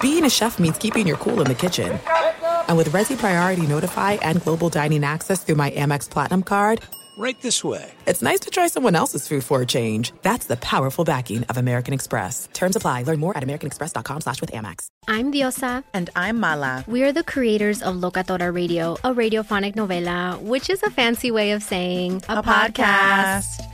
Being a chef means keeping your cool in the kitchen. And with Resy Priority Notify and Global Dining Access through my Amex Platinum card, right this way. It's nice to try someone else's food for a change. That's the powerful backing of American Express. Terms apply. Learn more at americanexpress.com slash with Amex. I'm Diosa. And I'm Mala. We are the creators of Locatora Radio, a radiophonic novela, which is a fancy way of saying a, a podcast. podcast.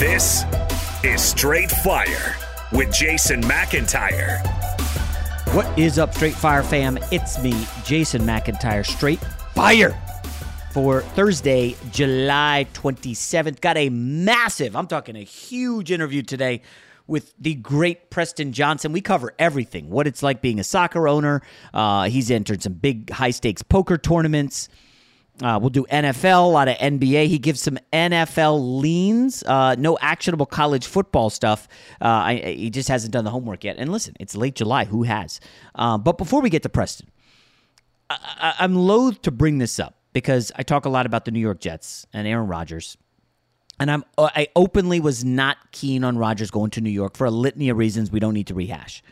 This is Straight Fire with Jason McIntyre. What is up, Straight Fire fam? It's me, Jason McIntyre, Straight Fire for Thursday, July 27th. Got a massive, I'm talking a huge interview today with the great Preston Johnson. We cover everything what it's like being a soccer owner. Uh, he's entered some big high stakes poker tournaments. Uh, we'll do NFL, a lot of NBA. He gives some NFL leans, uh, no actionable college football stuff. Uh, I, he just hasn't done the homework yet. And listen, it's late July. Who has? Uh, but before we get to Preston, I, I'm loath to bring this up because I talk a lot about the New York Jets and Aaron Rodgers. And I'm I openly was not keen on Rodgers going to New York for a litany of reasons we don't need to rehash.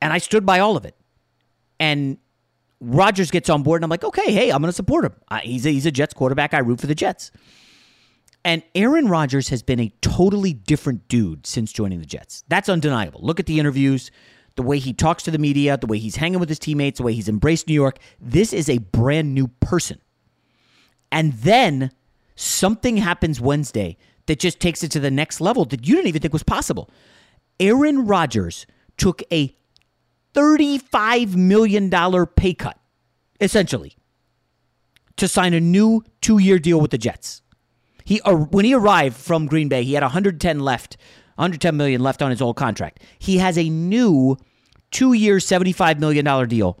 And I stood by all of it. And Rodgers gets on board, and I'm like, okay, hey, I'm going to support him. I, he's, a, he's a Jets quarterback. I root for the Jets. And Aaron Rodgers has been a totally different dude since joining the Jets. That's undeniable. Look at the interviews, the way he talks to the media, the way he's hanging with his teammates, the way he's embraced New York. This is a brand new person. And then something happens Wednesday that just takes it to the next level that you didn't even think was possible. Aaron Rodgers took a $35 million pay cut, essentially, to sign a new two year deal with the Jets. He, when he arrived from Green Bay, he had 110 left, 110 million left on his old contract. He has a new two year, $75 million deal,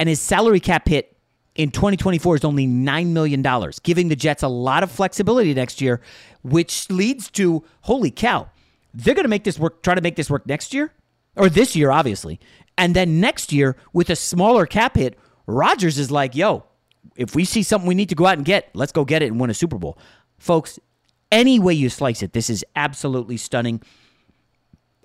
and his salary cap hit in 2024 is only $9 million, giving the Jets a lot of flexibility next year, which leads to holy cow, they're going to make this work, try to make this work next year or this year, obviously. And then next year, with a smaller cap hit, Rodgers is like, yo, if we see something we need to go out and get, let's go get it and win a Super Bowl. Folks, any way you slice it, this is absolutely stunning.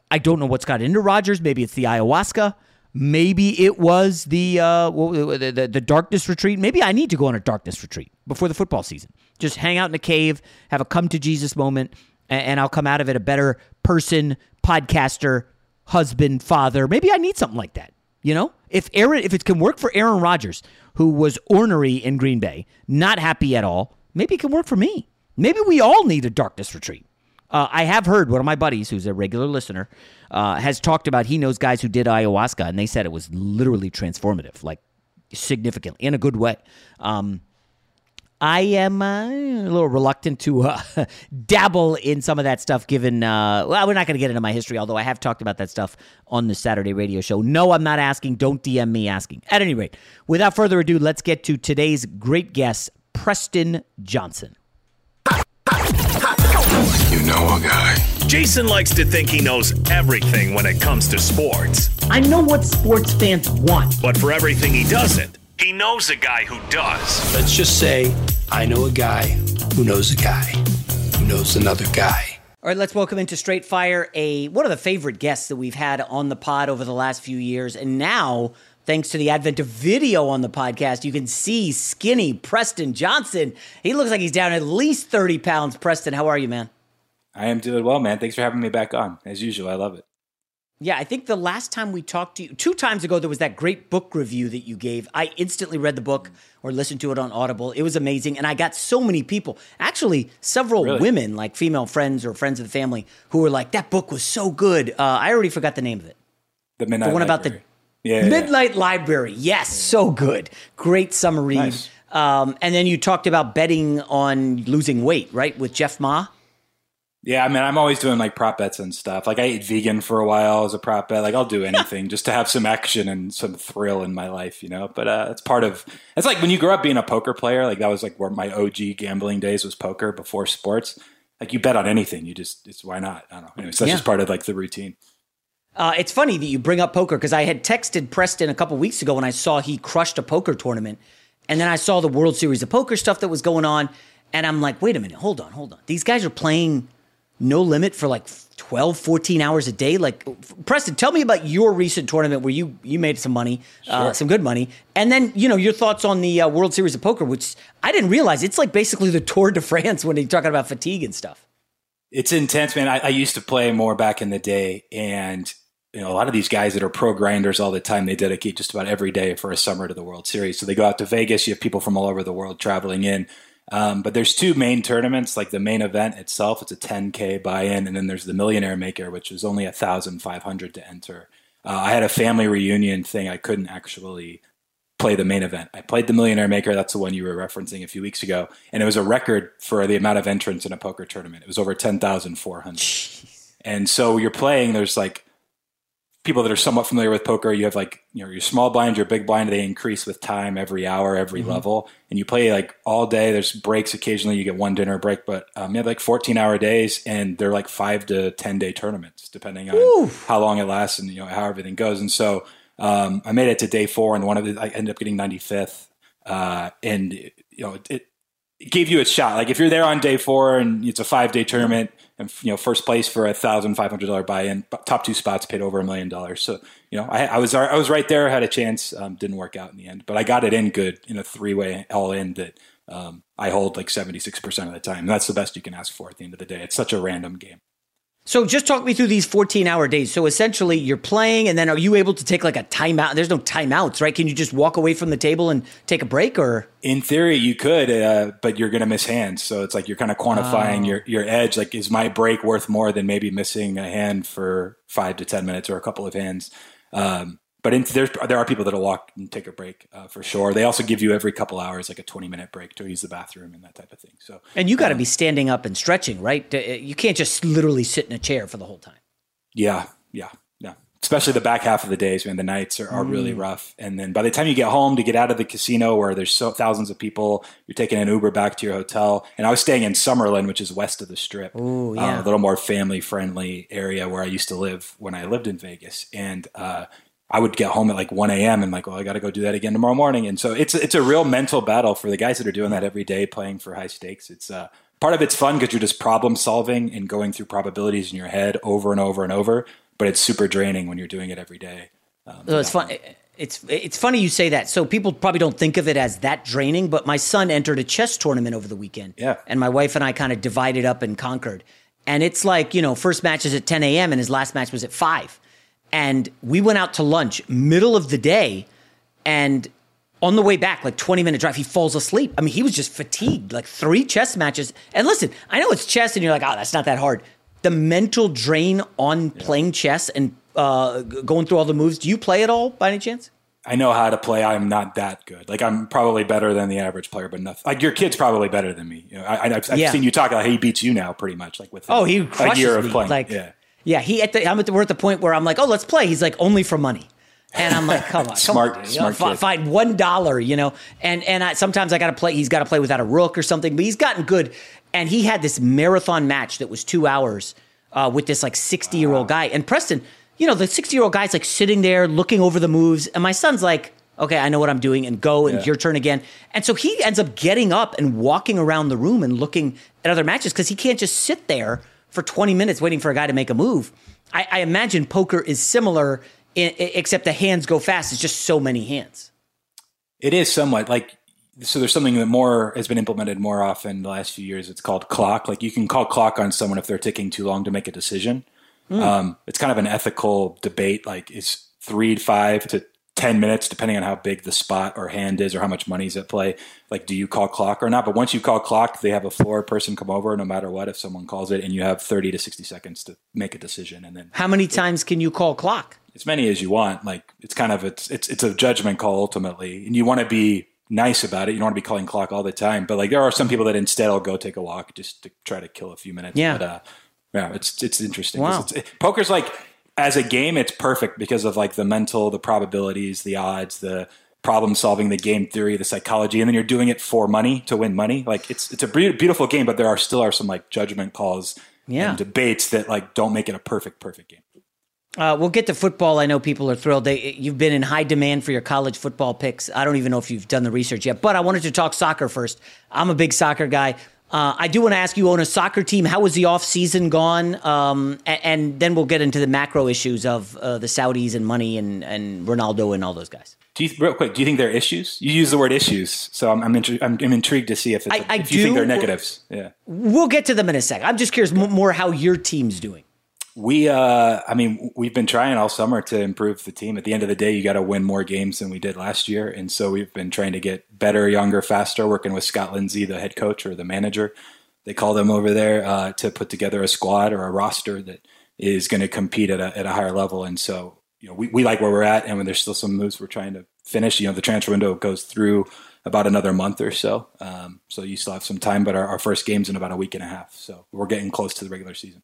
I don't know what's got into Rodgers. Maybe it's the ayahuasca. Maybe it was the, uh, the, the, the darkness retreat. Maybe I need to go on a darkness retreat before the football season. Just hang out in a cave, have a come to Jesus moment, and I'll come out of it a better person, podcaster, husband, father. Maybe I need something like that. You know, if Aaron, if it can work for Aaron Rodgers, who was ornery in Green Bay, not happy at all, maybe it can work for me. Maybe we all need a darkness retreat. Uh, I have heard one of my buddies, who's a regular listener, uh, has talked about he knows guys who did ayahuasca, and they said it was literally transformative, like significantly in a good way. Um, I am uh, a little reluctant to uh, dabble in some of that stuff, given, uh, well, we're not going to get into my history, although I have talked about that stuff on the Saturday radio show. No, I'm not asking. Don't DM me asking. At any rate, without further ado, let's get to today's great guest, Preston Johnson. You know a guy. Jason likes to think he knows everything when it comes to sports. I know what sports fans want. But for everything he doesn't, he knows a guy who does. Let's just say I know a guy who knows a guy who knows another guy. All right, let's welcome into Straight Fire a one of the favorite guests that we've had on the pod over the last few years, and now thanks to the advent of video on the podcast, you can see skinny Preston Johnson. He looks like he's down at least thirty pounds. Preston, how are you, man? I am doing well, man. Thanks for having me back on. As usual, I love it. Yeah, I think the last time we talked to you, two times ago, there was that great book review that you gave. I instantly read the book or listened to it on Audible. It was amazing. And I got so many people, actually, several Really? women, like female friends or friends of the family, who were like, that book was so good. Uh, I already forgot the name of it. The Midnight The one about Library. the yeah, yeah, yeah. Midnight Library. Yes, so good. Great summer read. Nice. Um, and then you talked about betting on losing weight, right, with Jeff Ma? Yeah, I mean, I'm always doing like prop bets and stuff. Like I ate vegan for a while as a prop bet. Like I'll do anything just to have some action and some thrill in my life, you know. But uh, it's part of. It's like when you grow up being a poker player. Like that was like where my OG gambling days was poker before sports. Like you bet on anything. You just it's why not? I don't know. Anyway, so that's Yeah. just part of like the routine. Uh, it's funny that you bring up poker because I had texted Preston a couple weeks ago when I saw he crushed a poker tournament. And then I saw the World Series of Poker stuff that was going on. And I'm like, wait a minute, hold on, hold on. These guys are playing no limit for like 12, 14 hours a day. Like, Preston, tell me about your recent tournament where you, you made some money, uh, some good money. And then, you know, your thoughts on the uh, World Series of Poker, which I didn't realize it's like basically the Tour de France when you're talking about fatigue and stuff. It's intense, man. I, I used to play more back in the day, and you know a lot of these guys that are pro grinders all the time. They dedicate just about every day for a summer to the World Series. So they go out to Vegas. You have people from all over the world traveling in. Um, but there's two main tournaments. Like the main event itself, it's a 10k buy-in, and then there's the Millionaire Maker, which is only a thousand five hundred to enter. Uh, I had a family reunion thing. I couldn't actually play the main event. I played the Millionaire Maker. That's the one you were referencing a few weeks ago, and it was a record for the amount of entrants in a poker tournament. It was over ten thousand four hundred. And so you're playing. There's like people that are somewhat familiar with poker. You have like you know your small blind, your big blind. They increase with time every hour, every level, and you play like all day. There's breaks occasionally. You get one dinner break, but um, you have like 14 hour days, and they're like five to 10 day tournaments, depending on how long it lasts and you know how everything goes. And so um, I made it to day four, and one of the I ended up getting 95th, uh, and you know it, it gave you a shot. Like if you're there on day four and it's a five day tournament, and you know first place for a thousand five hundred dollar buy in, top two spots paid over a million dollars. So you know I, I was I was right there, had a chance. Um, didn't work out in the end, but I got it in good in a three way all in that um, I hold like seventy six percent of the time. That's the best you can ask for at the end of the day. It's such a random game. So just talk me through these 14 hour days. So essentially you're playing and then are you able to take like a timeout? There's no timeouts, right? Can you just walk away from the table and take a break or? In theory, you could, uh, but you're going to miss hands. So it's like you're kind of quantifying your, your edge. Like, is my break worth more than maybe missing a hand for five to 10 minutes or a couple of hands? Um, but in, there's, there are people that'll walk and take a break uh, for sure. They also give you every couple hours, like a 20 minute break to use the bathroom and that type of thing. So, And you got to be standing up and stretching, right? Uh, You can't just literally sit in a chair for the whole time. Yeah, yeah, yeah. Especially the back half of the days, man. The nights are, are really rough, and then by the time you get home to get out of the casino where there's so thousands of people, you're taking an Uber back to your hotel. And I was staying in Summerlin, which is west of the Strip, Ooh, uh, a little more family friendly area where I used to live when I lived in Vegas, and uh, I would get home at like 1 a.m. and like, well, I got to go do that again tomorrow morning. And so it's it's a real mental battle for the guys that are doing that every day, playing for high stakes. It's uh, part of it's fun because you're just problem solving and going through probabilities in your head over and over and over. But it's super draining when you're doing it every day. Um, So it's fun. It's it's funny you say that. So people probably don't think of it as that draining, but my son entered a chess tournament over the weekend. Yeah. And my wife and I kind of divided up and conquered. And it's like, you know, first match is at 10 a.m. and his last match was at 5. And we went out to lunch middle of the day and on the way back, like 20 minute drive, he falls asleep. I mean, he was just fatigued, like three chess matches. And listen, I know it's chess and you're like, oh, that's not that hard. the mental drain on playing chess and uh, going through all the moves. Do you play at all by any chance? I know how to play. I'm not that good. Like I'm probably better than the average player, but nothing. Like your kid's probably better than me. You know, I, have Yeah. seen you talk about how he beats you now, pretty much. Like with Oh, he a year of me. playing. Like, yeah, yeah. He at the I'm at the, we're at the point where I'm like, oh, let's play. He's like, only for money. And I'm like, come on, Smart- come on, dude. You know, smart kid. Find one dollar, you know. And and I, sometimes I got to play. He's got to play without a rook or something. But he's gotten good. And he had this marathon match that was two hours uh, with this like 60 year old guy. And Preston, you know, the 60 year old guy's like sitting there looking over the moves, and my son's like. Okay, I know what I'm doing, and go, and Yeah. your turn again. And so he ends up getting up and walking around the room and looking at other matches because he can't just sit there for 20 minutes waiting for a guy to make a move. I, I imagine poker is similar, i i- except the hands go fast. It's just so many hands. it is somewhat like. So there's something that more has been implemented more often the last few years. It's called clock. Like you can call clock on someone if they're taking too long to make a decision. Hmm. Um, it's kind of an ethical debate. Like is three, to five to ten minutes, depending on how big the spot or hand is, or how much money's at play. Like, do you call clock or not? But once you call clock, they have a floor person come over, no matter what, if someone calls it, and you have thirty to sixty seconds to make a decision, and then How many times can you call clock? as many as you want. Like, it's kind of it's it's it's a judgment call ultimately, and you want to be nice about it. You don't want to be calling clock all the time. But like, there are some people that instead will go take a walk just to try to kill a few minutes. Yeah. But, uh, yeah, it's it's interesting. Wow. It's, it- poker's like as a game, it's perfect because of like the mental, the probabilities, the odds, the problem solving, the game theory, the psychology, and then you're doing it for money to win money. Like it's it's a be- beautiful game, but there are still are some like judgment calls Yeah. and debates that like don't make it a perfect perfect game. Uh, we'll get to football. I know people are thrilled. They, you've been in high demand for your college football picks. I don't even know if you've done the research yet, but I wanted to talk soccer first. I'm a big soccer guy. Uh, I do want to ask you, on a soccer team. How was the off season gone? Um, a- and, then we'll get into the macro issues of uh, the Saudis and money and, and Ronaldo and all those guys. Do you real quick? Do you think there are issues? You use the word issues, so I'm I'm, intri- I'm, I'm intrigued to see if, it's I- I if you think do. they're negatives. Yeah, We'll get to them in a sec. I'm just curious m- more how your team's doing. We. Uh, I mean, we've been trying all summer to improve the team. At the end of the day, you got to win more games than we did last year, and so we've been trying to get better, younger, faster. Working with Scott Lindsey, the head coach or the manager, they call them over there uh, to put together a squad or a roster that is going to compete at a, at a higher level. And so, you know, we, we like where we're at, and when there's still some moves we're trying to finish. You know, the transfer window goes through about another month or so, um, so you still have some time. But our, our first game's in about a week and a half, so we're getting close to the regular season.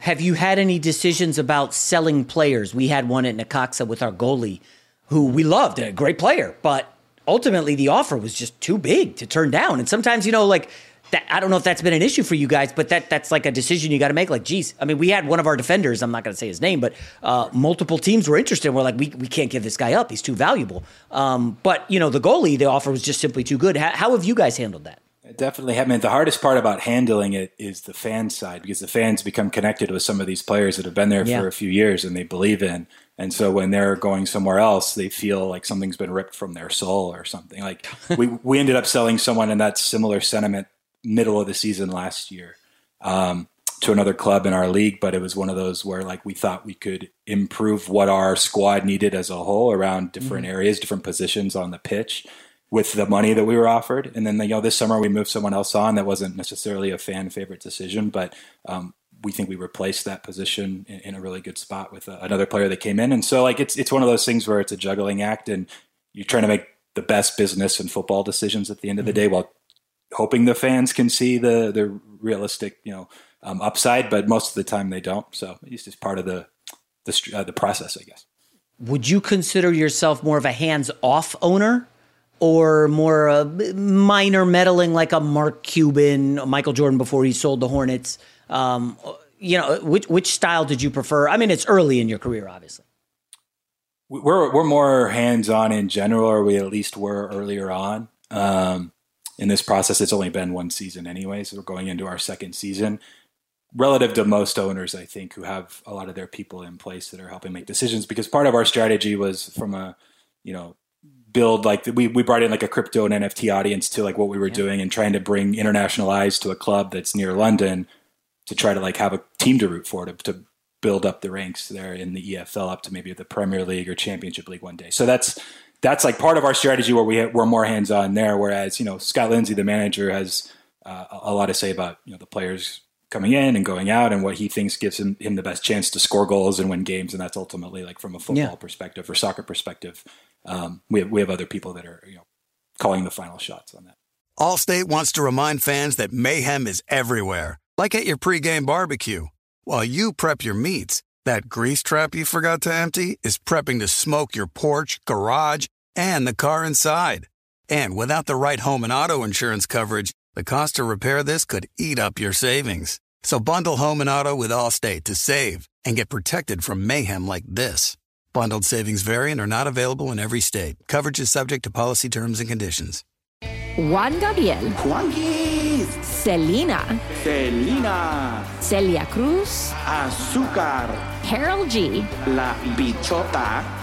Have you had any decisions about selling players? We had one at Necaxa with our goalie, who we loved, a great player, but ultimately the offer was just too big to turn down. And sometimes, you know, like that, I don't know if that's been an issue for you guys, but that that's like a decision you got to make. Like, geez, I mean, we had one of our defenders. I'm not going to say his name, but uh, multiple teams were interested. We're like, we we can't give this guy up. He's too valuable. Um, but you know, the goalie, the offer was just simply too good. How, how have you guys handled that? It definitely happened. The hardest part about handling it is the fan side because the fans become connected with some of these players that have been there Yeah. for a few years and they believe in. And so when they're going somewhere else, they feel like something's been ripped from their soul or something. Like we we ended up selling someone in that similar sentiment middle of the season last year um, to another club in our league, but it was one of those where like we thought we could improve what our squad needed as a whole around different Mm-hmm. areas, different positions on the pitch with the money that we were offered. And then, you know, this summer we moved someone else on that wasn't necessarily a fan favorite decision, but um, we think we replaced that position in, in a really good spot with uh, another player that came in. And so, like, it's it's one of those things where it's a juggling act, and you're trying to make the best business and football decisions at the end of the day, while hoping the fans can see the the realistic, you know, um, upside. But most of the time they don't. So it's just part of the the uh, the process, I guess. Would you consider yourself more of a hands-off owner or more uh, minor meddling like a Mark Cuban, Michael Jordan before he sold the Hornets? Um, you know, which which style did you prefer? I mean, it's early in your career, obviously. we're we're more hands on in general, or we at least were earlier on. Um, in this process, it's only been one season anyway, so we're going into our second season. Relative to most owners, I think, who have a lot of their people in place that are helping make decisions, because part of our strategy was from a, you know, build like we we brought in like a crypto and NFT audience to like what we were doing and trying to bring international eyes to a club that's near London to try to like have a team to root for to, to build up the ranks there in the EFL up to maybe the Premier League or Championship League one day. So that's that's like part of our strategy where we ha- we're more hands on there. Whereas you know Scott Lindsey, the manager, has uh, a a lot to say about you know the players coming in and going out and what he thinks gives him, him the best chance to score goals and win games. And that's ultimately like from a football Yeah. perspective or soccer perspective. Um, we have, we have other people that are, you know, calling the final shots on that. Allstate wants to remind fans that mayhem is everywhere, like at your pregame barbecue. While you prep your meats, that grease trap you forgot to empty is prepping to smoke your porch, garage, and the car inside. And without the right home and auto insurance coverage, the cost to repair this could eat up your savings. So bundle home and auto with Allstate to save and get protected from mayhem like this. Bundled savings variant are not available in every state. Coverage is subject to policy terms and conditions. Juan Gabriel, Juanquis, Selena, Selena, Celia Cruz, Azúcar, Karol G, La Bichota,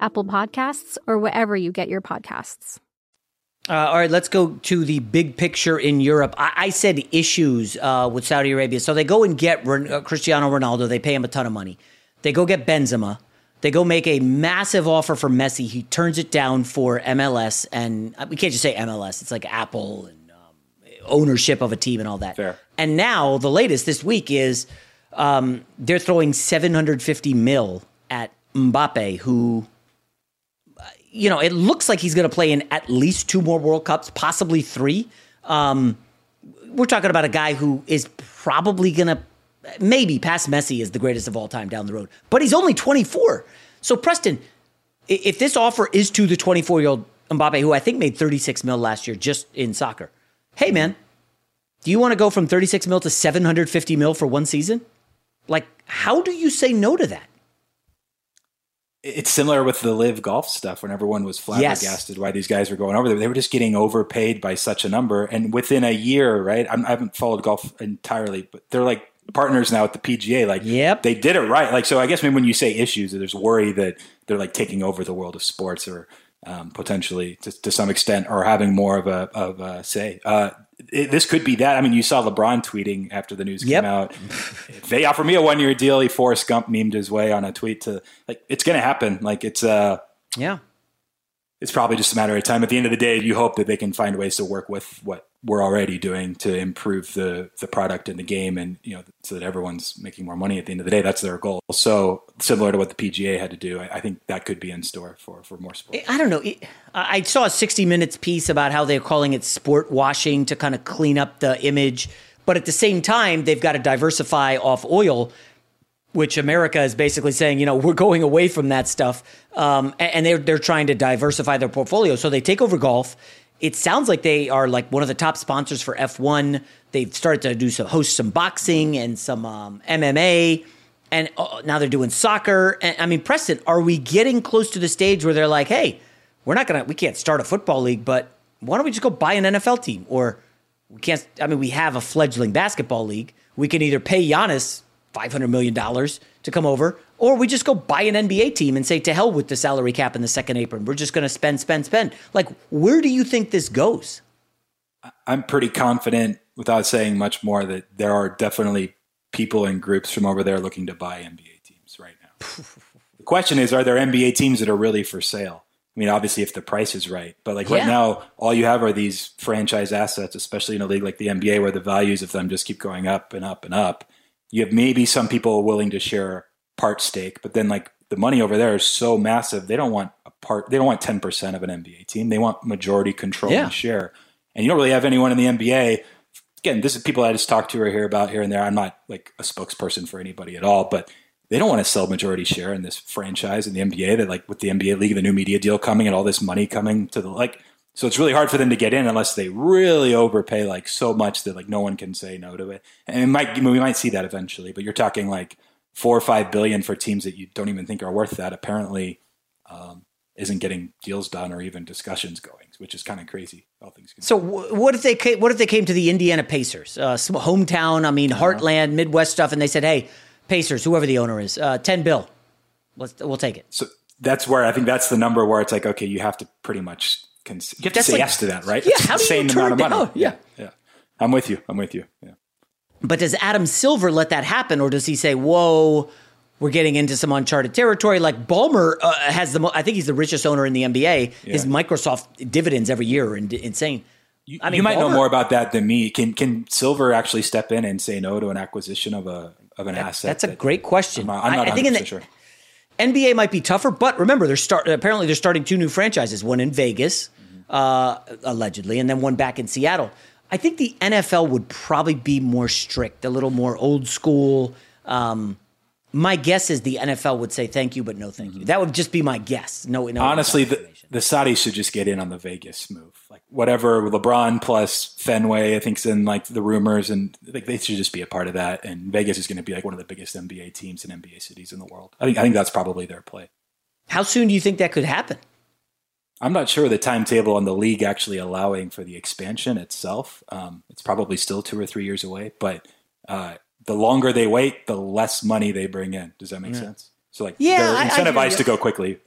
Apple Podcasts, or wherever you get your podcasts. Uh, all right, let's go to the big picture in Europe. I, I said issues uh, with Saudi Arabia. So they go and get Ren- uh, Cristiano Ronaldo. They pay him a ton of money. They go get Benzema. They go make a massive offer for Messi. He turns it down for MLS, and uh, we can't just say MLS. It's like Apple and um, ownership of a team and all that. Fair. And now the latest this week is um, they're throwing 750 mil at Mbappe, who you know, it looks like he's going to play in at least two more World Cups, possibly three. Um, we're talking about a guy who is probably going to maybe pass Messi as the greatest of all time down the road, but he's only 24. So, Preston, if this offer is to the 24 year old Mbappe, who I think made 36 mil last year just in soccer, hey, man, do you want to go from 36 mil to 750 mil for one season? Like, how do you say no to that? It's similar with the live golf stuff when everyone was flabbergasted Yes. why these guys were going over there. They were just getting overpaid by such a number. And within a year, right? I'm, I haven't followed golf entirely, but they're like partners now at the PGA. Like, yep. they did it right. Like, so I guess maybe when you say issues, there's worry that they're like taking over the world of sports or um, potentially to, to some extent or having more of a, of a say. Uh, it, this could be that. I mean, you saw LeBron tweeting after the news Yep. came out. if they offer me a one year deal, he Forrest Gump memed his way on a tweet to like it's going to happen. Like it's uh Yeah. It's probably just a matter of time. At the end of the day, you hope that they can find ways to work with what we're already doing to improve the the product and the game, and you know, so that everyone's making more money. At the end of the day, that's their goal. So similar to what the PGA had to do, I, I think that could be in store for for more sports. I don't know. I saw a 60 Minutes piece about how they're calling it sport washing to kind of clean up the image. But at the same time, they've got to diversify off oil, which America is basically saying, you know, we're going away from that stuff. Um, and they're, they're trying to diversify their portfolio. So they take over golf. It sounds like they are like one of the top sponsors for F1. They've started to do some host some boxing and some um, MMA and uh, now they're doing soccer. And I mean, Preston, are we getting close to the stage where they're like, hey, we're not gonna, we can't start a football league, but why don't we just go buy an NFL team? Or we can't. I mean, we have a fledgling basketball league. We can either pay Giannis five hundred million dollars to come over, or we just go buy an NBA team and say to hell with the salary cap and the second apron. We're just going to spend, spend, spend. Like, where do you think this goes? I'm pretty confident, without saying much more, that there are definitely people and groups from over there looking to buy NBA teams right now. the question is, are there NBA teams that are really for sale? I mean, obviously, if the price is right, but like Yeah. right now, all you have are these franchise assets, especially in a league like the NBA, where the values of them just keep going up and up and up. You have maybe some people willing to share part stake, but then like the money over there is so massive, they don't want a part. They don't want ten percent of an NBA team. They want majority control Yeah. and share. And you don't really have anyone in the NBA. Again, this is people I just talked to or hear about here and there. I'm not like a spokesperson for anybody at all, but they don't want to sell majority share in this franchise in the NBA. That like with the NBA league, the new media deal coming, and all this money coming to the like. So it's really hard for them to get in unless they really overpay like so much that like no one can say no to it. And it might we might see that eventually, but you're talking like four or five billion for teams that you don't even think are worth that. Apparently, um, isn't getting deals done or even discussions going, which is kind of crazy. All things considered. So wh- what if they came, what if they came to the Indiana Pacers, uh, hometown? I mean, Heartland, Midwest stuff, and they said, "Hey, Pacers, whoever the owner is, uh, ten bill, let's we'll take it." So that's where I think that's the number where it's like, okay, you have to pretty much cons- you have to That's say like- yes to that, right? Yeah, It's how do you turn amount it of money. down? Yeah. yeah. I'm with you. I'm with you. Yeah. But does Adam Silver let that happen, or does he say, "Whoa, we're getting into some uncharted territory"? Like Ballmer uh, has the, mo- I think he's the richest owner in the NBA. His Microsoft dividends every year are in- insane. You, I mean, you might know more about that than me. Can can Silver actually step in and say no to an acquisition of a of an asset? That's a that- great question. I'm not, I'm I- not I think in the- sure. NBA might be tougher, but remember, they're start apparently they're starting two new franchises, one in Vegas, uh, allegedly, and then one back in Seattle. I think the NFL would probably be more strict, a little more old school. Um, my guess is the NFL would say thank you, but no thank you. That would just be my guess. No, no. Honestly, the, the Saudis should just get in on the Vegas move. Like whatever LeBron plus Fenway, I think's in like the rumors, and like they should just be a part of that. And Vegas is going to be like one of the biggest NBA teams and NBA cities in the world. I think I think that's probably their play. how soon do you think that could happen? I'm not sure the timetable on the league actually allowing for the expansion itself. Um, it's probably still two or three years away, but uh, the longer they wait, the less money they bring in. Does that make Yeah. sense? So like Yeah, they're I- I incentivized to go quickly.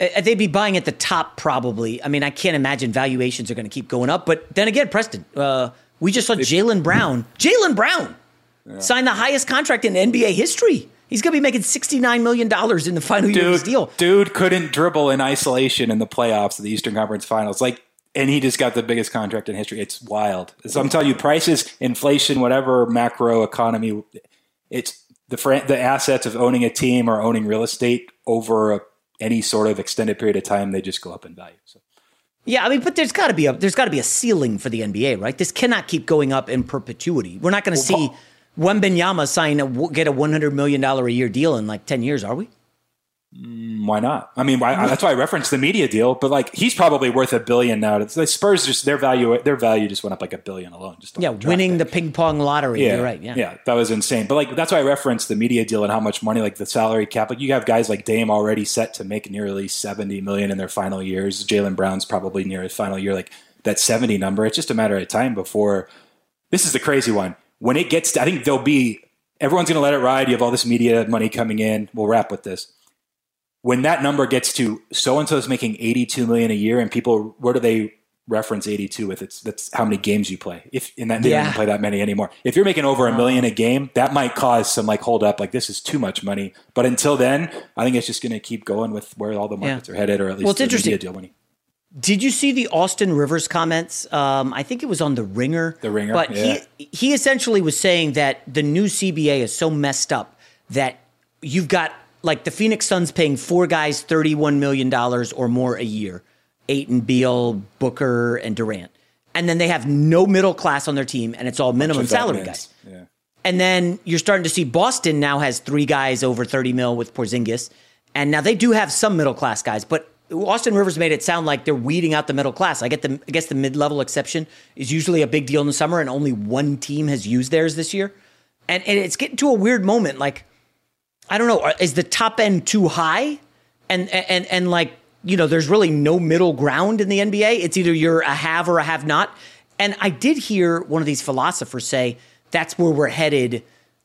Uh, They'd be buying at the top, probably. I mean, I can't imagine valuations are going to keep going up. But then again, Preston, uh, we just saw Jaylen Brown. Jaylen Brown signed the highest contract in NBA history. He's going to be making $69 million in the final year of his deal. dude couldn't dribble in isolation in the playoffs of the Eastern Conference Finals. Like, and he just got the biggest contract in history. It's wild. So I'm telling you, prices, inflation, whatever macro economy, it's the fran- the assets of owning a team or owning real estate over a, any sort of extended period of time, they just go up in value. So Yeah, I mean, but there's got to be a there's got to be a ceiling for the NBA, right? This cannot keep going up in perpetuity. We're not going to see Wembanyama sign a get a 100 million dollar a year deal in like 10 years, are we? Mm, why not? I mean, why, that's why I referenced the media deal. But like, he's probably worth a billion now. The Spurs just their value their value just went up like a billion alone. Just Yeah, winning the ping pong lottery. Yeah, You're right. Yeah. yeah, that was insane. But like that's why I referenced the media deal and how much money, like the salary cap. Like you have guys like Dame already set to make nearly seventy million in their final years. Jaylen Brown's probably near his final year. Like that seventy number. It's just a matter of time before. This is the crazy one. When it gets, to, I think there'll be everyone's going to let it ride. You have all this media money coming in. We'll wrap with this. When that number gets to so and so is making eighty two million a year, and people where do they reference 82 with it's that's how many games you play. If in that they Yeah. don't even play that many anymore. If you're making over a million a game, that might cause some like hold up, like this is too much money. But until then, I think it's just going to keep going with where all the markets are headed, or at least Well, it's interesting. deal money. Did you see the Austin Rivers comments? Um, I think it was on the Ringer. The Ringer, but yeah. he he essentially was saying that the new CBA is so messed up that you've got like the Phoenix Suns paying four guys thirty one million dollars or more a year, Ayton, Beal, Booker, and Durant, and then they have no middle class on their team, and it's all minimum salary guys. Yeah. And then you're starting to see Boston now has three guys over 30 mil with Porzingis. And now they do have some middle class guys, but Austin Rivers made it sound like they're weeding out the middle class. I get the I guess the mid level exception is usually a big deal in the summer, and only one team has used theirs this year. And and it's getting to a weird moment. Like, I don't know, uh, is the top end too high? And and and like, you know, there's really no middle ground in the NBA. It's either you're a have or a have not. And I did hear one of these philosophers say that's where we're headed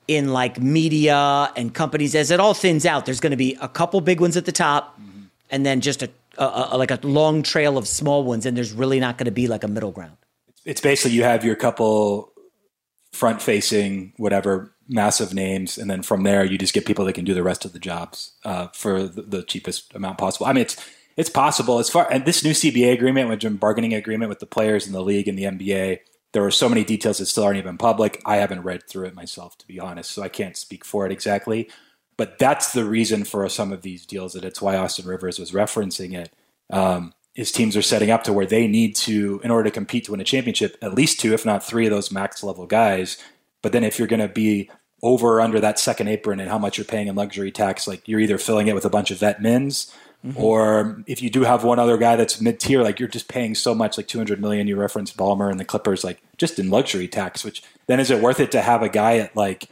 in like media and companies as it all thins out. There's going to be a couple big ones at the top, mm-hmm. and then just a, a, a like a long trail of small ones, and there's really not going to be like a middle ground. It's basically you have your couple front facing whatever massive names, and then from there you just get people that can do the rest of the jobs uh, for the, the cheapest amount possible. I mean, it's it's possible as far and this new CBA agreement, which is a bargaining agreement with the players in the league and the NBA. There are so many details that still aren't even public. I haven't read through it myself, to be honest, so I can't speak for it exactly. But that's the reason for some of these deals. That it's why Austin Rivers was referencing it. Um, is teams are setting up to where they need to, in order to compete to win a championship, at least two, if not three of those max level guys. But then if you're going to be over or under that second apron and how much you're paying in luxury tax, like you're either filling it with a bunch of vet mins, mm-hmm. or if you do have one other guy that's mid tier, like you're just paying so much, like 200 million. You reference Ballmer and the Clippers, like just in luxury tax. Which then is it worth it to have a guy at like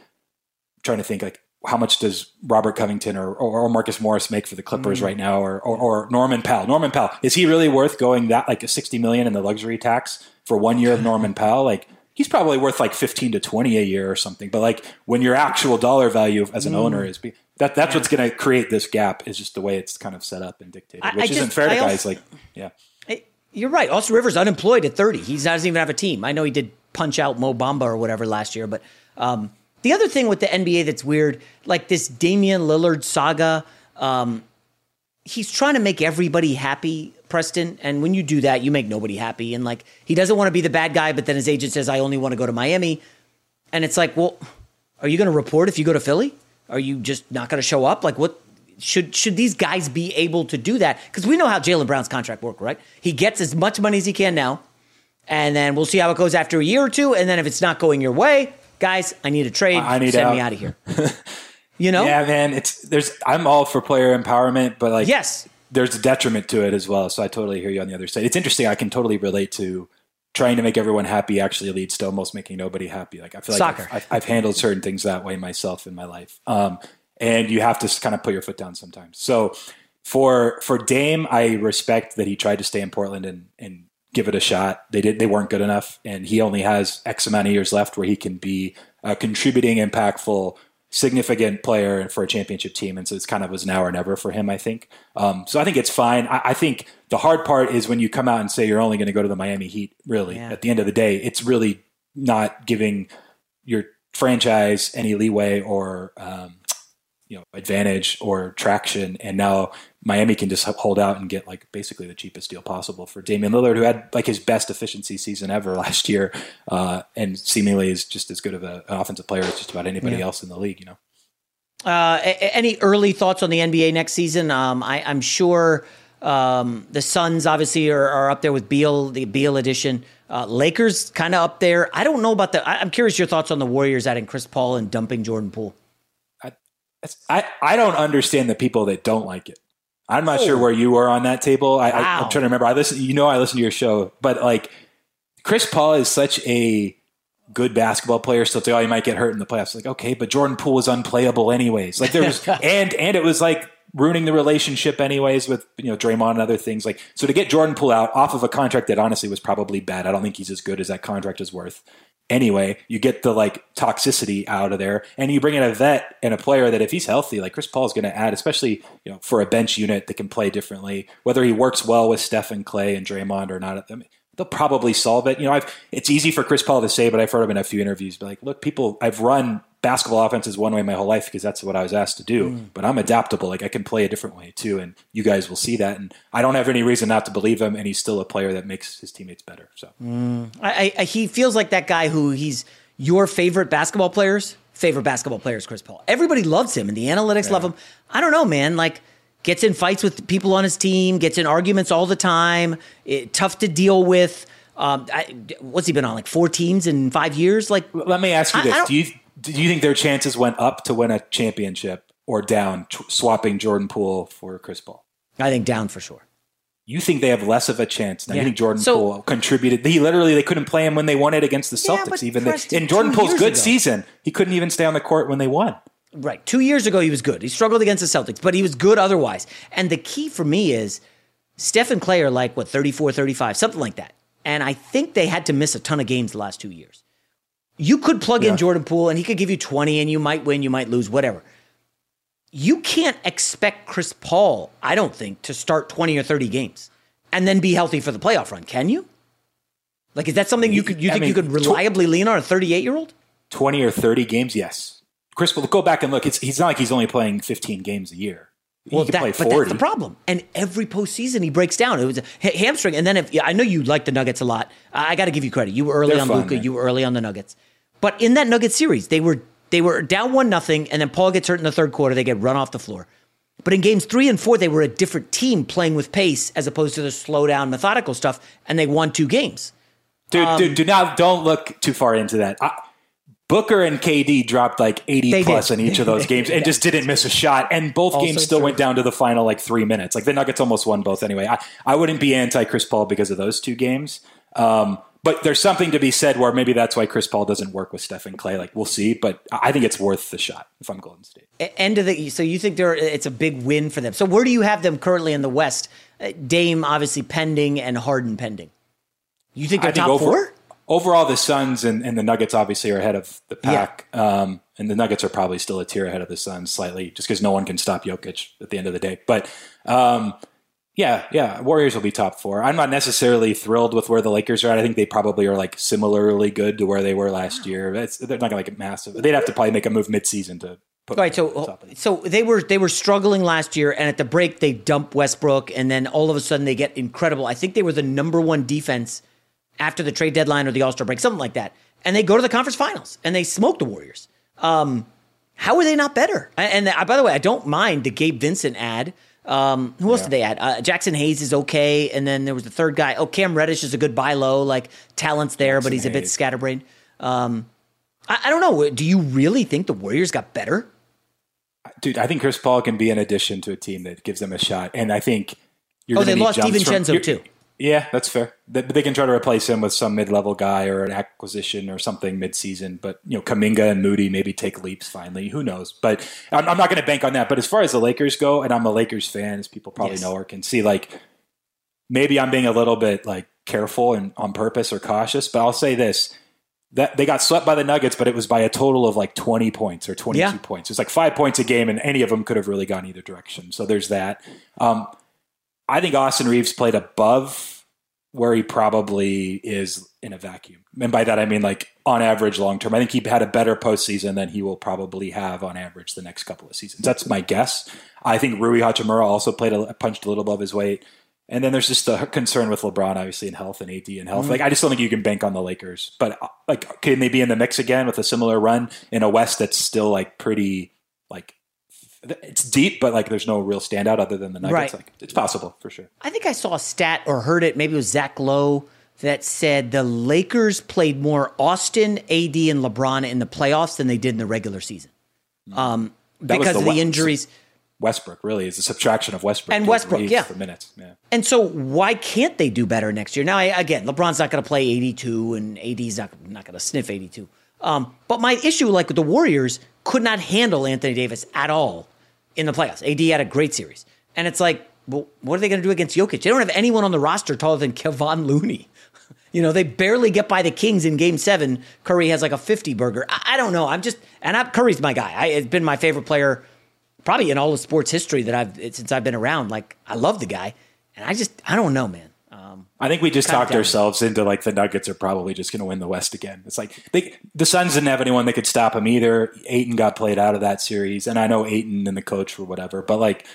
trying to think like how much does Robert Covington or, or, or Marcus Morris make for the Clippers Mm. right now, or, or or Norman Powell? Norman Powell is he really worth going that like a 60 million in the luxury tax for one year of Norman Powell? Like he's probably worth like 15 to 20 a year or something. But like when your actual dollar value as an Mm. owner is be- that that's what's going to create this gap is just the way it's kind of set up and dictated, I- I which just- isn't fair to I guys also- like yeah. You're right. Austin Rivers unemployed at 30. He doesn't even have a team. I know he did punch out Mo Bamba or whatever last year, but um, the other thing with the NBA that's weird, like this Damian Lillard saga, um, he's trying to make everybody happy, Preston. And when you do that, you make nobody happy. And like he doesn't want to be the bad guy, but then his agent says, "I only want to go to Miami," and it's like, well, are you going to report if you go to Philly? Are you just not going to show up? Like what? Should should these guys be able to do that? Because we know how Jaylen Brown's contract work, right? He gets as much money as he can now, and then we'll see how it goes after a year or two. And then if it's not going your way, guys, I need a trade. I need Send out. me out of here. you know? Yeah, man. It's there's I'm all for player empowerment, but like yes, there's a detriment to it as well. So I totally hear you on the other side. It's interesting. I can totally relate to trying to make everyone happy actually leads to almost making nobody happy. Like I feel like Soccer. I've, I've, I've handled certain things that way myself in my life. Um, and you have to kind of put your foot down sometimes. So for for Dame, I respect that he tried to stay in Portland and and give it a shot. They did. They weren't good enough, and he only has X amount of years left where he can be a contributing, impactful, significant player for a championship team. And so it's kind of was now or never for him. I think. Um, so I think it's fine. I, I think the hard part is when you come out and say you're only going to go to the Miami Heat. Really, Yeah. at the end of the day, it's really not giving your franchise any leeway or um, you know advantage or traction and now Miami can just hold out and get like basically the cheapest deal possible for Damian Lillard who had like his best efficiency season ever last year uh, and seemingly is just as good of a, an offensive player as just about anybody Yeah. else in the league you know Uh, any early thoughts on the NBA next season? Um, I, I'm sure um, the Suns obviously are, are up there with Beal, the Beal edition. Uh, Lakers kind of up there. I don't know about the. I, I'm curious your thoughts on the Warriors adding Chris Paul and dumping Jordan Poole. I, I don't understand the people that don't like it I'm not sure oh. where you were on that table I, I, Wow. I'm trying to remember I listen you know I listen to your show but like Chris Paul is such a good basketball player still say, oh, he might get hurt in the playoffs. Like, okay, but Jordan Poole was unplayable anyways. Like there was, and, and it was like ruining the relationship anyways with, you know, Draymond and other things. Like, so to get Jordan Poole out off of a contract that honestly was probably bad. I don't think he's as good as that contract is worth. Anyway, you get the like toxicity out of there and you bring in a vet and a player that if he's healthy, like Chris Paul is going to add, especially, you know, for a bench unit that can play differently, whether he works well with Steph and Clay and Draymond or not. I mean, they'll probably solve it. You know, I've it's easy for Chris Paul to say, but I've heard him in a few interviews. But like, look, people, I've run basketball offense is one way my whole life because that's what I was asked to do. Mm. But I'm adaptable. Like I can play a different way too, and you guys will see that. And I don't have any reason not to believe him. And he's still a player that makes his teammates better. So Mm. I, I, he feels like that guy who he's your favorite basketball players. Favorite basketball players, Chris Paul. Everybody loves him, and the analytics love him. I don't know, man. Like gets in fights with people on his team, gets in arguments all the time. It, tough to deal with. Um, I, what's he been on? Like four teams in five years? Like, let me ask you I- I this: don't- Do you do you think their chances went up to win a championship or down, tr- swapping Jordan Poole for Chris Paul? I think down for sure. You think they have less of a chance now? Yeah. You think Jordan So- Poole contributed? He literally they couldn't play him when they won it against the Celtics. but even they, Preston, in Jordan two Poole's good ago. season, he couldn't even stay on the court when they won. Right. Two years ago, he was good. He struggled against the Celtics, but he was good otherwise. And the key for me is Steph and Clay are like, what, 34, 35, something like that. And I think they had to miss a ton of games the last two years. You could plug in Jordan Poole and he could give you 20 and you might win, you might lose, whatever. You can't expect Chris Paul, I don't think, to start 20 or 30 games and then be healthy for the playoff run, can you? Like, is that something you could you I think you could reliably lean on a 38 year old? Twenty or thirty games, yes. Chris Paul, go back and look. It's he's not like he's only playing fifteen games a year. He Well, that, play but that's the problem. And every postseason he breaks down. It was a ha- hamstring. And then if yeah, I know you like the Nuggets a lot, I, I got to give you credit. You were early They're on Luka. You were early on the Nuggets. But in that Nugget series, they were they were down one nothing, and then Paul gets hurt in the third quarter. They get run off the floor. But in games three and four, they were a different team playing with pace as opposed to the slow down, methodical stuff, and they won two games. Dude, Um, dude, do not don't look too far into that. I, Booker and KD dropped like eighty plus did. in each of those games and just didn't miss a shot. And both Also games still true. went down to the final like three minutes. Like the Nuggets almost won both anyway. I, I wouldn't be anti Chris Paul because of those two games. Um, but there's something to be said where maybe that's why Chris Paul doesn't work with Stephen Clay. Like we'll see, but I think it's worth the shot if I'm Golden State. End of the so you think they're it's a big win for them. So where do you have them currently in the West? Uh, Dame obviously pending and Harden pending. You think they're I think top over- four? Overall, the Suns and, and the Nuggets obviously are ahead of the pack, um, and the Nuggets are probably still a tier ahead of the Suns slightly, just because no one can stop Jokic at the end of the day. But um, yeah, yeah, Warriors will be top four. I'm not necessarily thrilled with where the Lakers are at. I think they probably are like similarly good to where they were last year. It's, they're not going to get massive. They'd have to probably make a move midseason to put. Right. So so they were they were struggling last year, and at the break they dump Westbrook, and then all of a sudden they get incredible. I think they were the number one defense after the trade deadline or the All Star break, something like that. And they go to the conference finals and they smoke the Warriors. Um, how are they not better? And, and uh, by the way, I don't mind the Gabe Vincent ad. Um, who else did they add? Uh, Jaxson Hayes is okay, and then there was the third guy. Oh, Cam Reddish is a good buy low, like talent's there, but Jaxson he's a bit scatterbrained. Um, I, I don't know. Do you really think the Warriors got better? Dude, I think Chris Paul can be an addition to a team that gives them a shot, and I think you're. Oh, they lost DiVincenzo, you're- too. Yeah, that's fair. They, they can try to replace him with some mid-level guy or an acquisition or something mid-season. But you know, Kuminga and Moody maybe take leaps finally. Who knows? But I'm, I'm not going to bank on that. But as far as the Lakers go, and I'm a Lakers fan, as people probably Yes. know or can see, like maybe I'm being a little bit like careful and on purpose or cautious. But I'll say this: that they got swept by the Nuggets, but it was by a total of like 20 points or 22 Yeah. points. It was like five points a game, and any of them could have really gone either direction. So there's that. Um, I think Austin Reaves played above where he probably is in a vacuum. And by that, I mean like on average long term. I think he had a better postseason than he will probably have on average the next couple of seasons. That's my guess. I think Rui Hachimura also played a, punched a little above his weight. And then there's just the concern with LeBron, obviously, in health and AD and health. Mhm. Like, I just don't think you can bank on the Lakers. But, like, can they be in the mix again with a similar run in a West that's still, like, pretty, like, it's deep, but, like, there's no real standout other than the Nuggets? Right. Like, it's possible, for sure. I think I saw a stat or heard it. Maybe it was Zach Lowe that said the Lakers played more Austin, AD, and LeBron in the playoffs than they did in the regular season. Um, Hmm. Was because of the the West- injuries. Westbrook really is a subtraction of Westbrook And Westbrook, yeah. for minutes. Yeah. And so, why can't they do better next year? Now, I, again, LeBron's not going to play 82, and AD's not not going to sniff 82. Um, but my issue, like with the Warriors, could not handle Anthony Davis at all in the playoffs. AD had a great series, and it's like, well, what are they going to do against Jokic? They don't have anyone on the roster taller than Kevon Looney. You know, they barely get by the Kings in Game Seven. Curry has like a 50 burger. I, I don't know. I'm just, and I, Curry's my guy. I, it's been my favorite player probably in all of sports history that I've since I've been around. Like I love the guy, and I just I don't know, man. I think we just talked down. ourselves into like the Nuggets are probably just going to win the West again. It's like they, the Suns didn't have anyone that could stop them either. Ayton got played out of that series, and I know Ayton and the coach or whatever, but like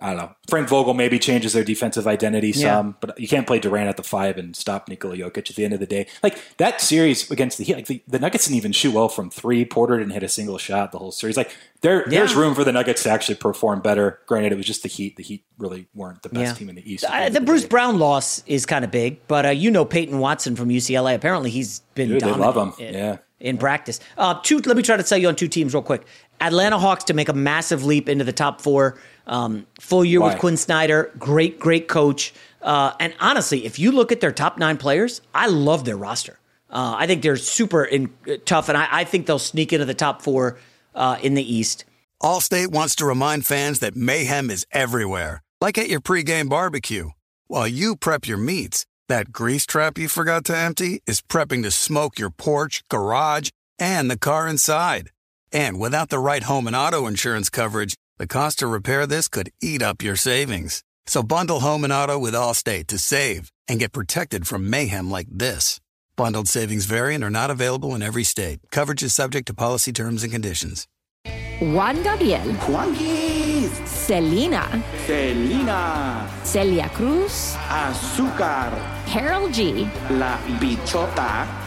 I don't know. Frank Vogel maybe changes their defensive identity Yeah. some, but you can't play Durant at the five and stop Nikola Jokic at the end of the day. Like that series against the Heat, like the, the Nuggets didn't even shoot well from three. Porter didn't hit a single shot the whole series. Like there, there's room for the Nuggets to actually perform better. Granted, it was just the Heat. The Heat really weren't the best Yeah. team in the East. the the Bruce day. Brown loss is kind of big, but uh, you know Peyton Watson from UCLA. Apparently, he's been Dude, they love him. In, Yeah. in practice. Uh, two. Let me try to sell you on two teams real quick. Atlanta Hawks to make a massive leap into the top four. Um, full year Why? with Quin Snyder, great, great coach. Uh, and honestly, if you look at their top nine players, I love their roster. Uh, I think they're super in, uh, tough, and I, I think they'll sneak into the top four uh, in the East. Allstate wants to remind fans that mayhem is everywhere, like at your pregame barbecue. While you prep your meats, that grease trap you forgot to empty is prepping to smoke your porch, garage, and the car inside. And without the right home and auto insurance coverage, the cost to repair this could eat up your savings. So bundle home and auto with Allstate to save and get protected from mayhem like this. Bundled savings variant are not available in every state. Coverage is subject to policy terms and conditions. Juan Gabriel. Selena. Selena. Celia Cruz. Azúcar. Karol G. La Bichota.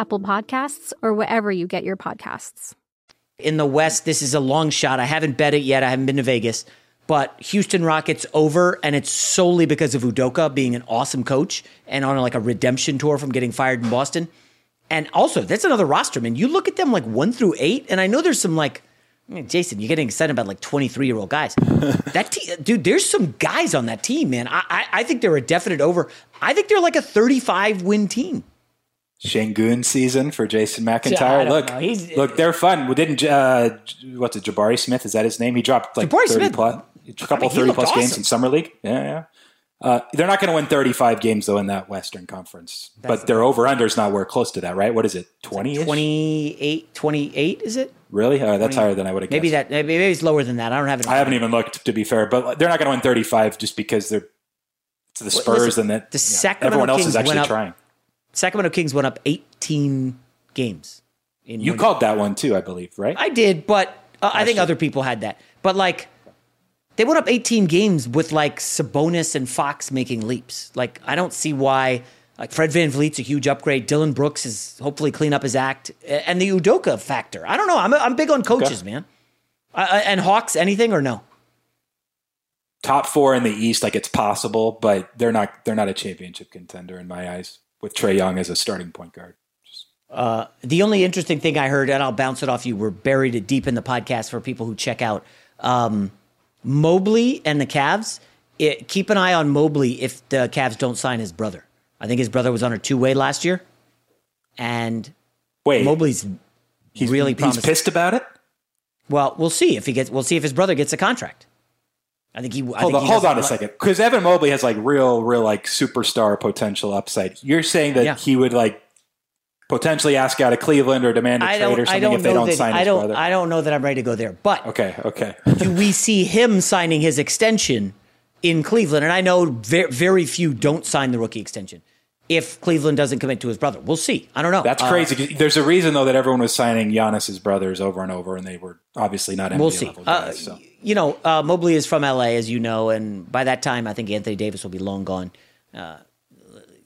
Apple Podcasts, or wherever you get your podcasts. in the West, this is a long shot. I haven't bet it yet. I haven't been to Vegas, but Houston Rockets over, and it's solely because of Udoka being an awesome coach and on like a redemption tour from getting fired in Boston. And also, that's another roster, man. You look at them like one through eight, and I know there's some like, I mean, Jason, you're getting excited about like 23 year old guys. that team, dude, there's some guys on that team, man. I, I, I think they're a definite over. I think they're like a 35 win team. Sengun season for Jason McIntyre. Look. Look, they're fun. We didn't. Uh, what's it? Jabari Smith is that his name? He dropped like Jabari thirty Smith. plus, a couple I mean, thirty plus games in summer league. Yeah, yeah. Uh, they're not going to win 35 games though in that Western Conference, but their over under is not where close to that, right? What is it? 20 28, 28 is it? Really? Uh, that's 20 higher than I would have guessed. Maybe that maybe it's lower than that. I don't have it. I haven't even looked to be fair, but they're not going to win 35 just because they're to the Spurs Listen, and that the yeah, Sacramento everyone else Kings is actually up, trying. Sacramento Kings went up 18 games. In You called that one too, I believe, right? I did, but uh, I think other people had that. But like, they went up 18 games with like Sabonis and Fox making leaps. Like, I don't see why. Like Fred VanVleet's a huge upgrade. Dillon Brooks is hopefully clean up his act, and the Udoka factor. I don't know. I'm I'm big on coaches, man. I, I- and Hawks, anything or no? Top four in the East, like it's possible, but they're not. They're not a championship contender in my eyes. With Trae Young as a starting point guard. Uh, the only interesting thing I heard, and I'll bounce it off you, we're buried it deep in the podcast for people who check out um, Mobley and the Cavs. It, keep an eye on Mobley if the Cavs don't sign his brother. I think his brother was on a two way last year, and wait, Mobley's He's really he's promising. pissed about it. Well, we'll see if he gets. We'll see if his brother gets a contract. I think he. I Hold think on, he hold on a second, because Evan Mobley has like real, real like superstar potential upside. You're saying that Yeah. he would like potentially ask out of Cleveland or demand a I trade or something if they don't that. sign I his don't. brother. I don't know that I'm ready to go there. But okay, okay. do we see him signing his extension in Cleveland? And I know very, very few don't sign the rookie extension if Cleveland doesn't commit to his brother. We'll see. I don't know. That's Uh, There's a reason though that everyone was signing Giannis's brothers over and over, and they were obviously not NBA we'll see. level Uh, so. You know, uh, Mobley is from LA, as you know, and by that time, I think Anthony Davis will be long gone. Uh,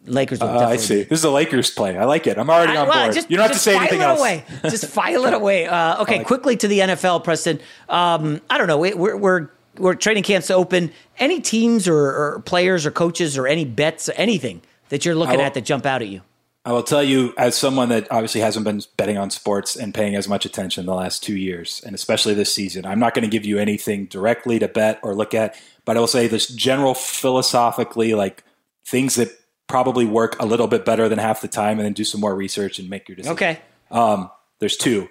Lakers will Uh, definitely I see. This is a Lakers play. I like it. I'm already on board. just- you don't have to just say file anything it else. Away. Just file it away. Uh, okay, quickly to the NFL, Preston. Um, I don't know. We- We're, we're we're training camps open. Any teams or, or players or coaches or any bets or anything that you're looking at that jump out at you? I will tell you, as someone that obviously hasn't been betting on sports and paying as much attention the last two years, and especially this season, I'm not going to give you anything directly to bet or look at, but I will say this general philosophically, like things that probably work a little bit better than half the time, and then do some more research and make your decision. Okay. Um, there's two.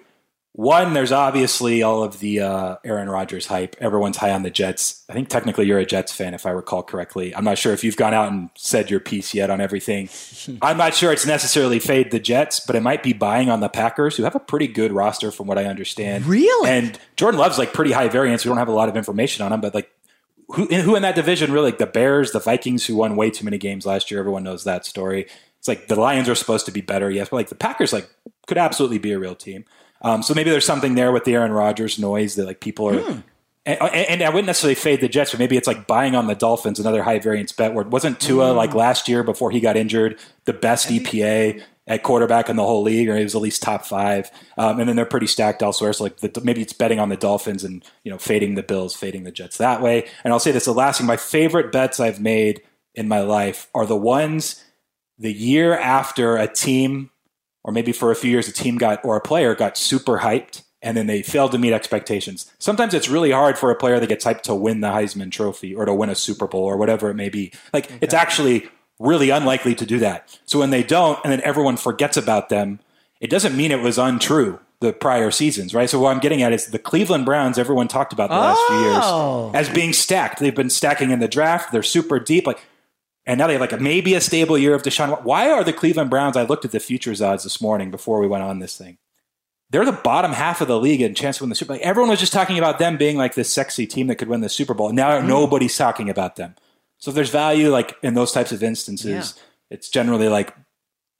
One, there's obviously all of the uh, Aaron Rodgers hype. Everyone's high on the Jets. I think technically you're a Jets fan, if I recall correctly. I'm not sure if you've gone out and said your piece yet on everything. I'm not sure it's necessarily fade the Jets, but it might be buying on the Packers, who have a pretty good roster from what I understand. Really? And Jordan Love's like pretty high variance. We don't have a lot of information on him, but like who, who in that division really? Like the Bears, the Vikings, who won way too many games last year. Everyone knows that story. It's like the Lions are supposed to be better, yes, but like the Packers, like could absolutely be a real team. Um, so maybe there's something there with the Aaron Rodgers noise that like people are. Hmm. And, and I wouldn't necessarily fade the Jets, but maybe it's like buying on the Dolphins, another high variance bet. Where wasn't Tua Hmm. like last year before he got injured, the best EPA at quarterback in the whole league, or he was at least top five. Um, and then they're pretty stacked elsewhere. So like the, maybe it's betting on the Dolphins and you know fading the Bills, fading the Jets that way. And I'll say this: the last thing, my favorite bets I've made in my life are the ones the year after a team, or maybe for a few years, a team got or a player got super hyped and then they failed to meet expectations. Sometimes it's really hard for a player that gets hyped to win the Heisman Trophy or to win a Super Bowl or whatever it may be. Like it's actually really unlikely to do that. So when they don't, and then everyone forgets about them, it doesn't mean it was untrue the prior seasons, right? So what I'm getting at is the Cleveland Browns, everyone talked about the last few Oh. years as being stacked. They've been stacking in the draft. They're super deep. Like and now they have like a, maybe a stable year of Deshaun. Why are the Cleveland Browns? I looked at the futures odds this morning before we went on this thing. They're the bottom half of the league in chance to win the Super Bowl. Like, everyone was just talking about them being like this sexy team that could win the Super Bowl. Now Hmm. nobody's talking about them. So if there's value like in those types of instances, it's generally like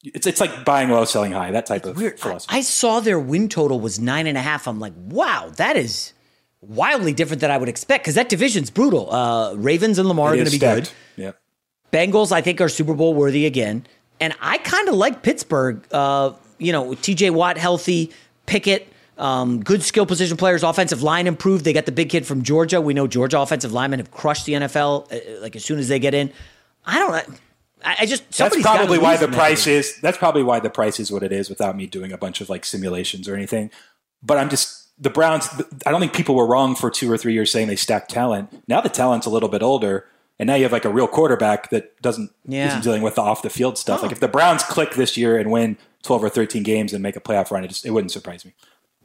it's it's like buying low, selling high. That type of weird. philosophy. I saw their win total was nine and a half. I'm like, wow, that is wildly different than I would expect because that division's brutal. Uh, Ravens and Lamar are going to be good. Yep. Bengals, I think, are Super Bowl worthy again. And I kind of like Pittsburgh. Uh, you know, TJ Watt healthy, Pickett, um, good skill position players, offensive line improved. They got the big kid from Georgia. We know Georgia offensive linemen have crushed the NFL uh, like as soon as they get in. I don't know. I, I just That's probably why the price is. That's probably why the price is what it is without me doing a bunch of like simulations or anything. But I'm just the Browns. I don't think people were wrong for two or three years saying they stacked talent. Now the talent's a little bit older, and now you have like a real quarterback that doesn't Yeah. isn't dealing with the off the field stuff. Oh. Like if the Browns click this year and win 12 or 13 games and make a playoff run, it just it wouldn't surprise me.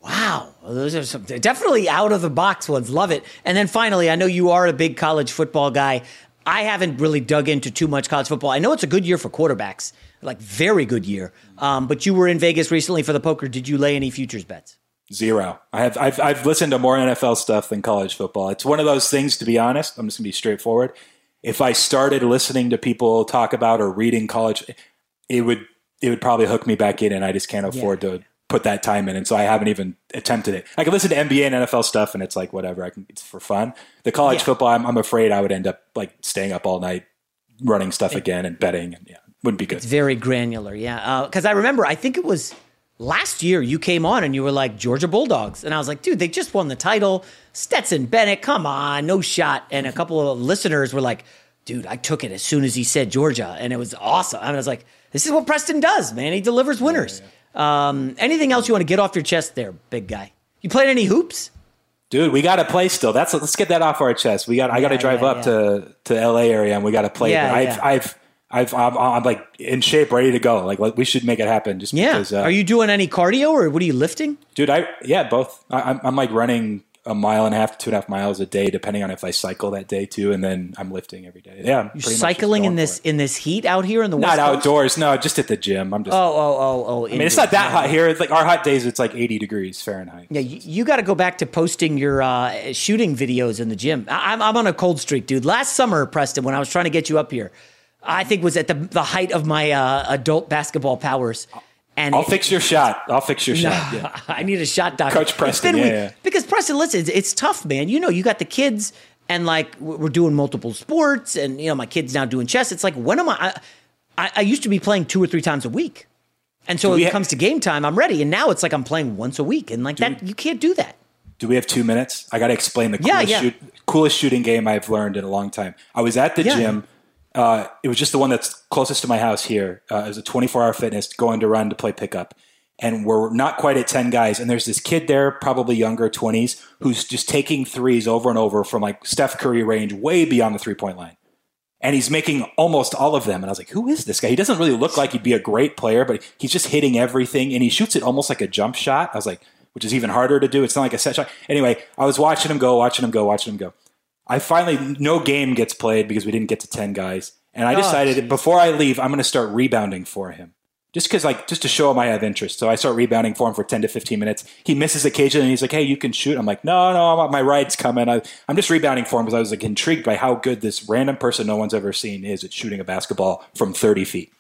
Wow, those are some definitely out of the box ones. Love it. And then finally, I know you are a big college football guy. I haven't really dug into too much college football. I know it's a good year for quarterbacks, like very good year. Um, but you were in Vegas recently for the poker. Did you lay any futures bets? Zero. I have I've, I've listened to more NFL stuff than college football. It's one of those things. To be honest, I'm just gonna be straightforward. If I started listening to people talk about or reading college, it would it would probably hook me back in, and I just can't afford yeah. to put that time in, and so I haven't even attempted it. I can listen to NBA and NFL stuff, and it's like whatever. I can it's for fun. The college yeah. football, I'm, I'm, afraid I would end up like staying up all night running stuff again and betting, and yeah, wouldn't be good. It's very granular, yeah. Because uh, I remember, I think it was last year you came on and you were like Georgia Bulldogs, and I was like, dude, they just won the title. Stetson Bennett, come on, no shot. And a couple of listeners were like, dude, I took it as soon as he said Georgia, and it was awesome. I was like, this is what Preston does, man. He delivers winners. Yeah, yeah. Um, anything else you want to get off your chest there, big guy? You played any hoops? Dude, we got to play still. That's let's get that off our chest. We got. I got to drive up to to LA area and we got to play. Yeah, I've, I've I've, I'm, I'm, like in shape, ready to go. Like we should make it happen. Just yeah. Because, uh, are you doing any cardio or what are you lifting? Dude, I yeah, both. I, I'm, I'm like running a mile and a half to two and a half miles a day, depending on if I cycle that day too, and then I'm lifting every day. Yeah, you're cycling in this in this heat out here in the not West outdoors. No, just at the gym. I'm just. Oh oh oh oh. I mean, it's not that hot here. It's like our hot days, it's like 80 degrees Fahrenheit. Yeah, you, you got to go back to posting your uh, shooting videos in the gym. I, I'm I'm on a cold streak, dude. Last summer, Preston, when I was trying to get you up here. I think was at the the height of my uh, adult basketball powers. And I'll it, fix your shot. I'll fix your no, shot. Yeah. I need a shot doctor. Coach Preston. Yeah, yeah. Because Preston, listen, it's, it's, tough, man. You know, you got the kids, and like we're doing multiple sports, and you know, my kids now doing chess. It's like when am I? I, I used to be playing two or three times a week, and so when it ha- comes to game time, I'm ready. And now it's like I'm playing once a week, and like that, we, you can't do that. Do we have two minutes? I got to explain the coolest, yeah, shoot, coolest shooting game I've learned in a long time. I was at the gym uh, it was just the one that's closest to my house here. Uh, it was a 24 hour fitness going to run to play pickup. And we're not quite at 10 guys. And there's this kid there, probably younger, 20s, who's just taking threes over and over from like Steph Curry range, way beyond the three point line. And he's making almost all of them. And I was like, who is this guy? He doesn't really look like he'd be a great player, but he's just hitting everything. And he shoots it almost like a jump shot. I was like, which is even harder to do. It's not like a set shot. Anyway, I was watching him go, watching him go, watching him go. I finally no game gets played because we didn't get to ten guys, and I decided oh, before I leave, I'm going to start rebounding for him, just because like just to show him I have interest. So I start rebounding for him for ten to fifteen minutes. He misses occasionally, and he's like, "Hey, you can shoot." I'm like, "No, no, my ride's coming." I, am just rebounding for him because I was like intrigued by how good this random person no one's ever seen is at shooting a basketball from 30 feet.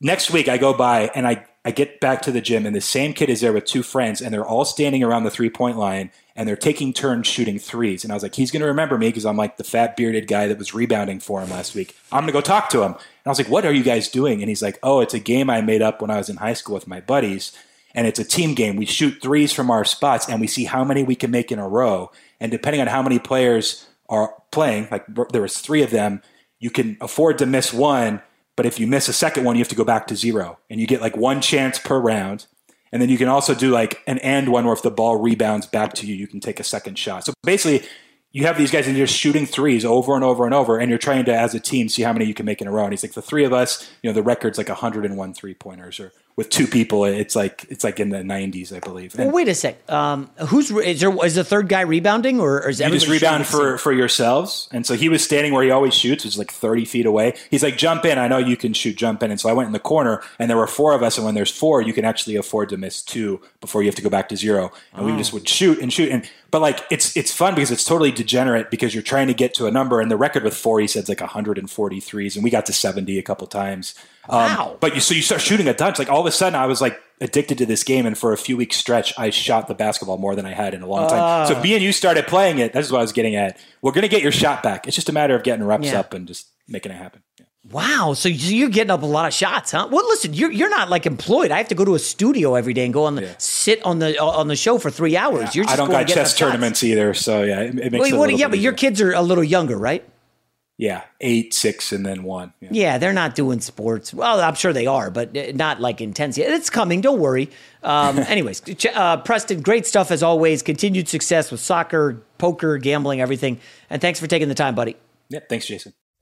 Next week, I go by and I I get back to the gym, and the same kid is there with two friends, and they're all standing around the three point line, and they're taking turns shooting threes. And I was like, he's going to remember me because I'm like the fat bearded guy that was rebounding for him last week. I'm going to go talk to him. And I was like, what are you guys doing? And he's like, oh, it's a game I made up when I was in high school with my buddies. And it's a team game. We shoot threes from our spots and we see how many we can make in a row. And depending on how many players are playing, like there was three of them, you can afford to miss one. But if you miss a second one, you have to go back to zero. And you get like one chance per round. And then you can also do like an and one where if the ball rebounds back to you, you can take a second shot. So basically, you have these guys and you're shooting threes over and over and over, and you're trying to, as a team, see how many you can make in a row. And he's like, the three of us, you know, the record's like 101 three pointers, or with two people, it's like it's like in the 90s, I believe. And well, wait a sec. Um, who's is there? Is the third guy rebounding, or, or is you just rebound for for yourselves? And so he was standing where he always shoots, which is like 30 feet away. He's like, jump in. I know you can shoot. Jump in. And so I went in the corner, and there were four of us. And when there's four, you can actually afford to miss two before you have to go back to zero. And oh. we just would shoot and shoot and but like it's it's fun because it's totally degenerate because you're trying to get to a number and the record with four he said like 143s and we got to 70 a couple times um, wow. but you so you start shooting a bunch like all of a sudden i was like addicted to this game and for a few weeks stretch i shot the basketball more than i had in a long time uh, so me and you started playing it that's what i was getting at we're going to get your shot back it's just a matter of getting reps yeah. up and just making it happen. Wow, so you're getting up a lot of shots, huh? Well, listen, you're you're not like employed. I have to go to a studio every day and go on the yeah. sit on the on the show for three hours. Yeah, I don't got chess tournaments either, so yeah, it, it makes. Well, it yeah, but your kids are a little younger, right? Yeah, eight, six, and then one. Yeah. yeah. they're not doing sports. Well, I'm sure they are, but uh, not like intense yet. It's coming. Don't worry. Um, anyways, uh, Preston, great stuff as always. Continued success with soccer, poker, gambling, everything. And thanks for taking the time, buddy. Yeah, thanks, Jason.